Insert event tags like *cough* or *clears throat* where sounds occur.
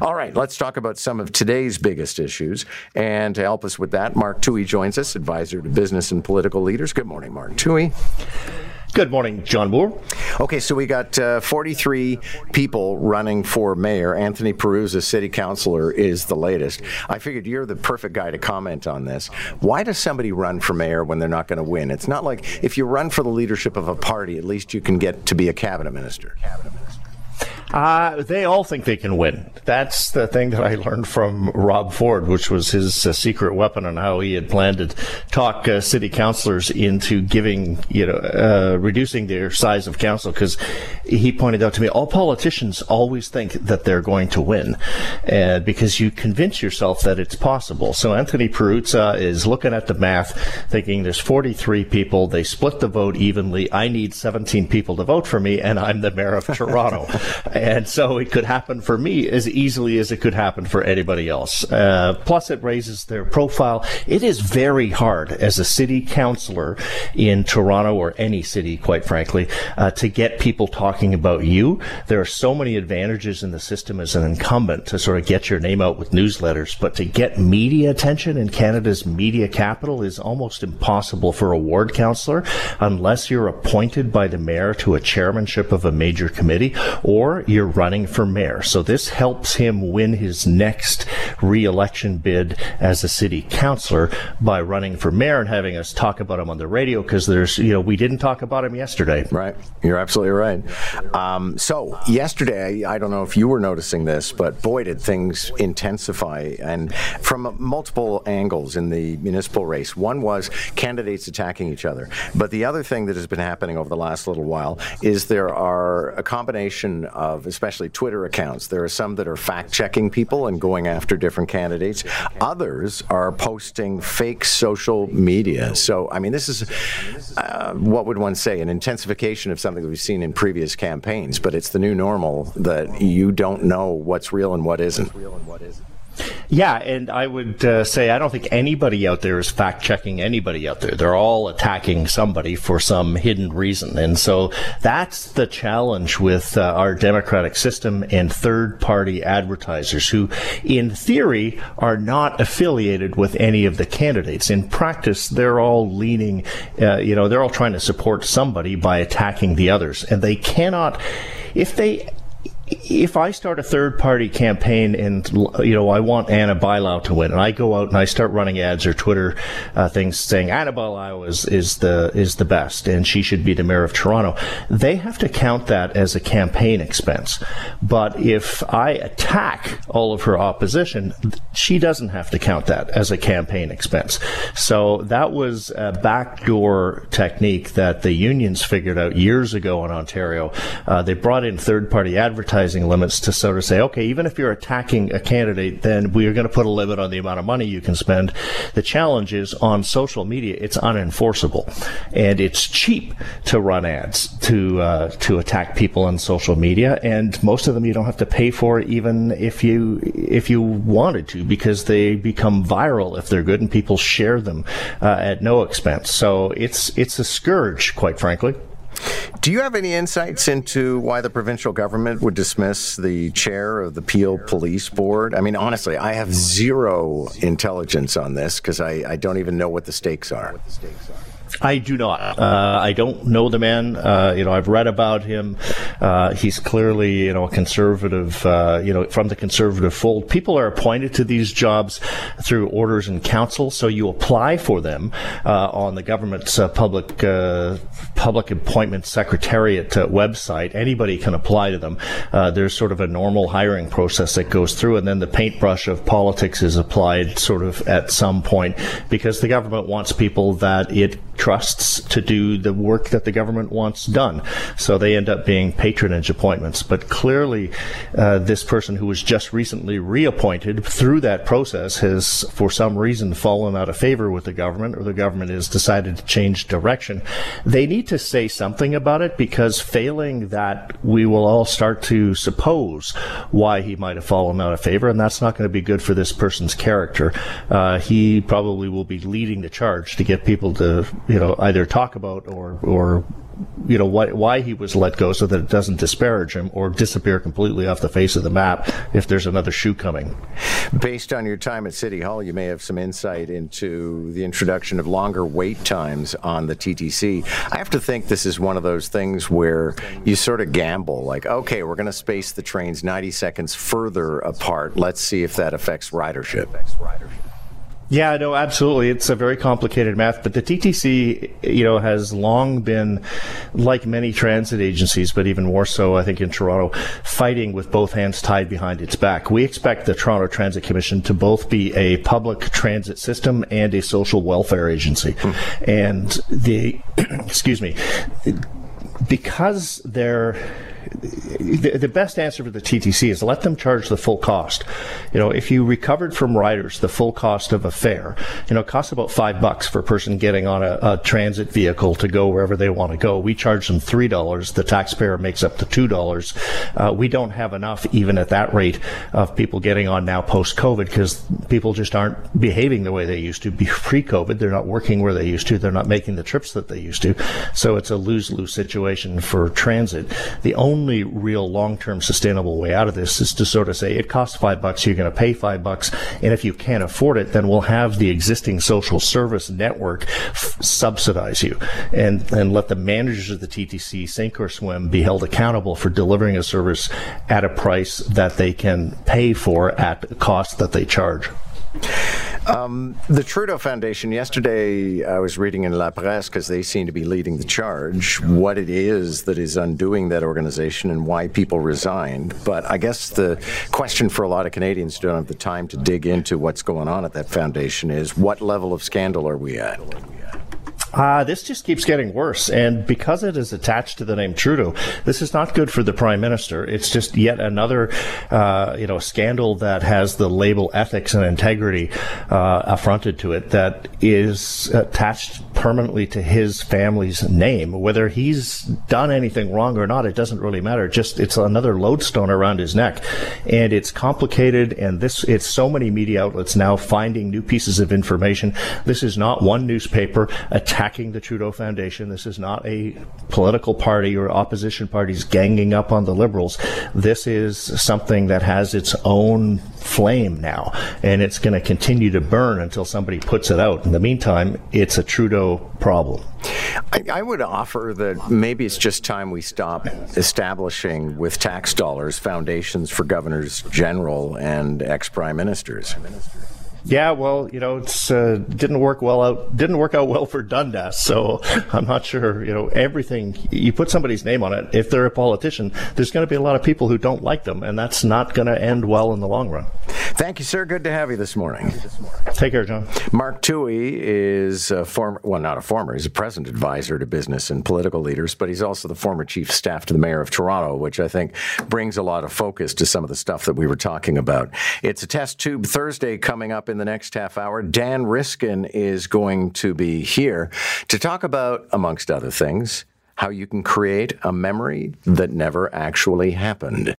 All right, let's talk about some of today's biggest issues. And to help us with that, Mark Towhey joins us, advisor to business and political leaders. Good morning, Mark Towhey. Good morning, John Moore. Okay, so we got uh, 43 people running for mayor. Anthony Perruzza, city councilor, is the latest. I figured you're the perfect guy to comment on this. Why does somebody run for mayor when they're not going to win? It's not like if you run for the leadership of a party, at least you can get to be a cabinet minister. Cabinet minister. Uh, they all think they can win. That's the thing that I learned from Rob Ford, which was his uh, secret weapon on how he had planned to talk uh, city councilors into giving, you know, uh, reducing their size of council. Because he pointed out to me, all politicians always think that they're going to win, and because you convince yourself that it's possible. So Anthony Perruzza is looking at the math, thinking there's 43 people, they split the vote evenly. I need 17 people to vote for me, and I'm the mayor of *laughs* Toronto. And so it could happen for me as easily as it could happen for anybody else. Uh, plus, it raises their profile. It is very hard as a city councilor in Toronto or any city, quite frankly, uh, to get people talking about you. There are so many advantages in the system as an incumbent to sort of get your name out with newsletters, but to get media attention in Canada's media capital is almost impossible for a ward councillor unless you're appointed by the mayor to a chairmanship of a major committee or you're running for mayor. So this helps him win his next re-election bid as a city councilor by running for mayor and having us talk about him on the radio because there's, you know, we didn't talk about him yesterday. Right. You're absolutely right. Um, so yesterday, I don't know if you were noticing this, but boy, did things intensify and from multiple angles in the municipal race. One was candidates attacking each other. But the other thing that has been happening over the last little while is there are a combination of especially Twitter accounts. There are some that are fact checking people and going after different candidates. Others are posting fake social media. So, I mean, this is uh, what would one say an intensification of something that we've seen in previous campaigns, but it's the new normal that you don't know what's real and what isn't. Yeah, and I would uh, say I don't think anybody out there is fact checking anybody out there. They're all attacking somebody for some hidden reason. And so that's the challenge with uh, our democratic system and third party advertisers who, in theory, are not affiliated with any of the candidates. In practice, they're all leaning, uh, you know, they're all trying to support somebody by attacking the others. And they cannot, if they if I start a third party campaign and you know I want Ana Bailão to win, and I go out and I start running ads or Twitter uh, things saying Ana Bailão is is the is the best and she should be the mayor of Toronto, they have to count that as a campaign expense. But if I attack all of her opposition, she doesn't have to count that as a campaign expense. So that was a backdoor technique that the unions figured out years ago in Ontario. Uh, they brought in third party advertising advertising limits to sort of say, okay, even if you're attacking a candidate, then we are going to put a limit on the amount of money you can spend. The challenge is on social media, it's unenforceable, and it's cheap to run ads to uh, to attack people on social media, and most of them you don't have to pay for even if you if you wanted to because they become viral if they're good and people share them uh, at no expense. So it's it's a scourge, quite frankly. Do you have any insights into why the provincial government would dismiss the chair of the Peel Police Board? I mean, honestly, I have zero intelligence on this because I, I, don't even know what the stakes are. I do not. Uh, I don't know the man. Uh, you know, I've read about him. Uh, he's clearly, you know, a conservative. Uh, you know, from the conservative fold. People are appointed to these jobs through orders and council, so you apply for them uh, on the government's uh, public public appointment secretariat website. Anybody can apply to them. there's sort of a normal hiring process that goes through, and then the paintbrush of politics is applied sort of at some point because the government wants people that it trusts to do the work that the government wants done. So they end up being patronage appointments. But clearly, uh, this person who was just recently reappointed through that process has, for some reason, fallen out of favor with the government, or the government has decided to change direction. They need to say something about it because failing that, we will all start to suppose why he might have fallen out of favor, and that's not going to be good for this person's character. Uh, he probably will be leading the charge to get people to you know, either talk about or or you know, why, why he was let go so that it doesn't disparage him or disappear completely off the face of the map if there's another shoe coming. Based on your time at City Hall, you may have some insight into the introduction of longer wait times on the TTC. I have to think this is one of those things where you sort of gamble, like, okay, we're going to space the trains 90 seconds further apart. Let's see if that affects ridership. Yeah, no, absolutely. It's a very complicated math, but the TTC, you know, has long been, like many transit agencies, but even more so, I think, in Toronto, fighting with both hands tied behind its back. We expect the Toronto Transit Commission to both be a public transit system and a social welfare agency. Hmm. And the, *clears throat* excuse me, because they're the, the, best answer for the TTC is let them charge the full cost. You know, if you recovered from riders the full cost of a fare, you know, it costs about five bucks for a person getting on a, a transit vehicle to go wherever they want to go. We charge them three dollars. The taxpayer makes up the two dollars. Uh, we don't have enough, even at that rate, of people getting on now post COVID because people just aren't behaving the way they used to pre COVID. They're not working where they used to. They're not making the trips that they used to. So it's a lose lose situation for transit. The only only real long-term sustainable way out of this is to sort of say it costs five bucks, you're going to pay five bucks, and if you can't afford it, then we'll have the existing social service network f- subsidize you, and and let the managers of the TTC sink or swim be held accountable for delivering a service at a price that they can pay for at the cost that they charge. Um, the Trudeau Foundation, yesterday I was reading in La Presse because they seem to be leading the charge, what it is that is undoing that organization and why people resigned. But I guess the question for a lot of Canadians who don't have the time to dig into what's going on at that foundation is what level of scandal are we at? Uh, this just keeps getting worse. And because it is attached to the name Trudeau, this is not good for the prime minister. It's just yet another, uh, you know, scandal that has the label ethics and integrity uh, affronted to it that is attached permanently to his family's name. Whether he's done anything wrong or not, it doesn't really matter. Just it's another lodestone around his neck, and it's complicated. And this, it's so many media outlets now finding new pieces of information. This is not one newspaper attacking the Trudeau Foundation. This is not a political party or opposition parties ganging up on the Liberals. This is something that has its own flame now, and it's going to continue to burn until somebody puts it out. In the meantime, it's a Trudeau problem. I, I, would offer that maybe it's just time we stop establishing with tax dollars foundations for governors general and ex prime ministers. Yeah, well, you know, it's uh, didn't work well out didn't work out well for Dundas, so *laughs* I'm not sure. You know, everything you put somebody's name on it. If they're a politician, there's going to be a lot of people who don't like them, and that's not going to end well in the long run. Thank you, sir. Good to have you this morning. Take care, John. Mark Towhey is a former, well, not a former, he's a present advisor to business and political leaders, but he's also the former chief staff to the mayor of Toronto, which I think brings a lot of focus to some of the stuff that we were talking about. It's a test tube Thursday coming up in the next half hour. Dan Riskin is going to be here to talk about, amongst other things, how you can create a memory that never actually happened.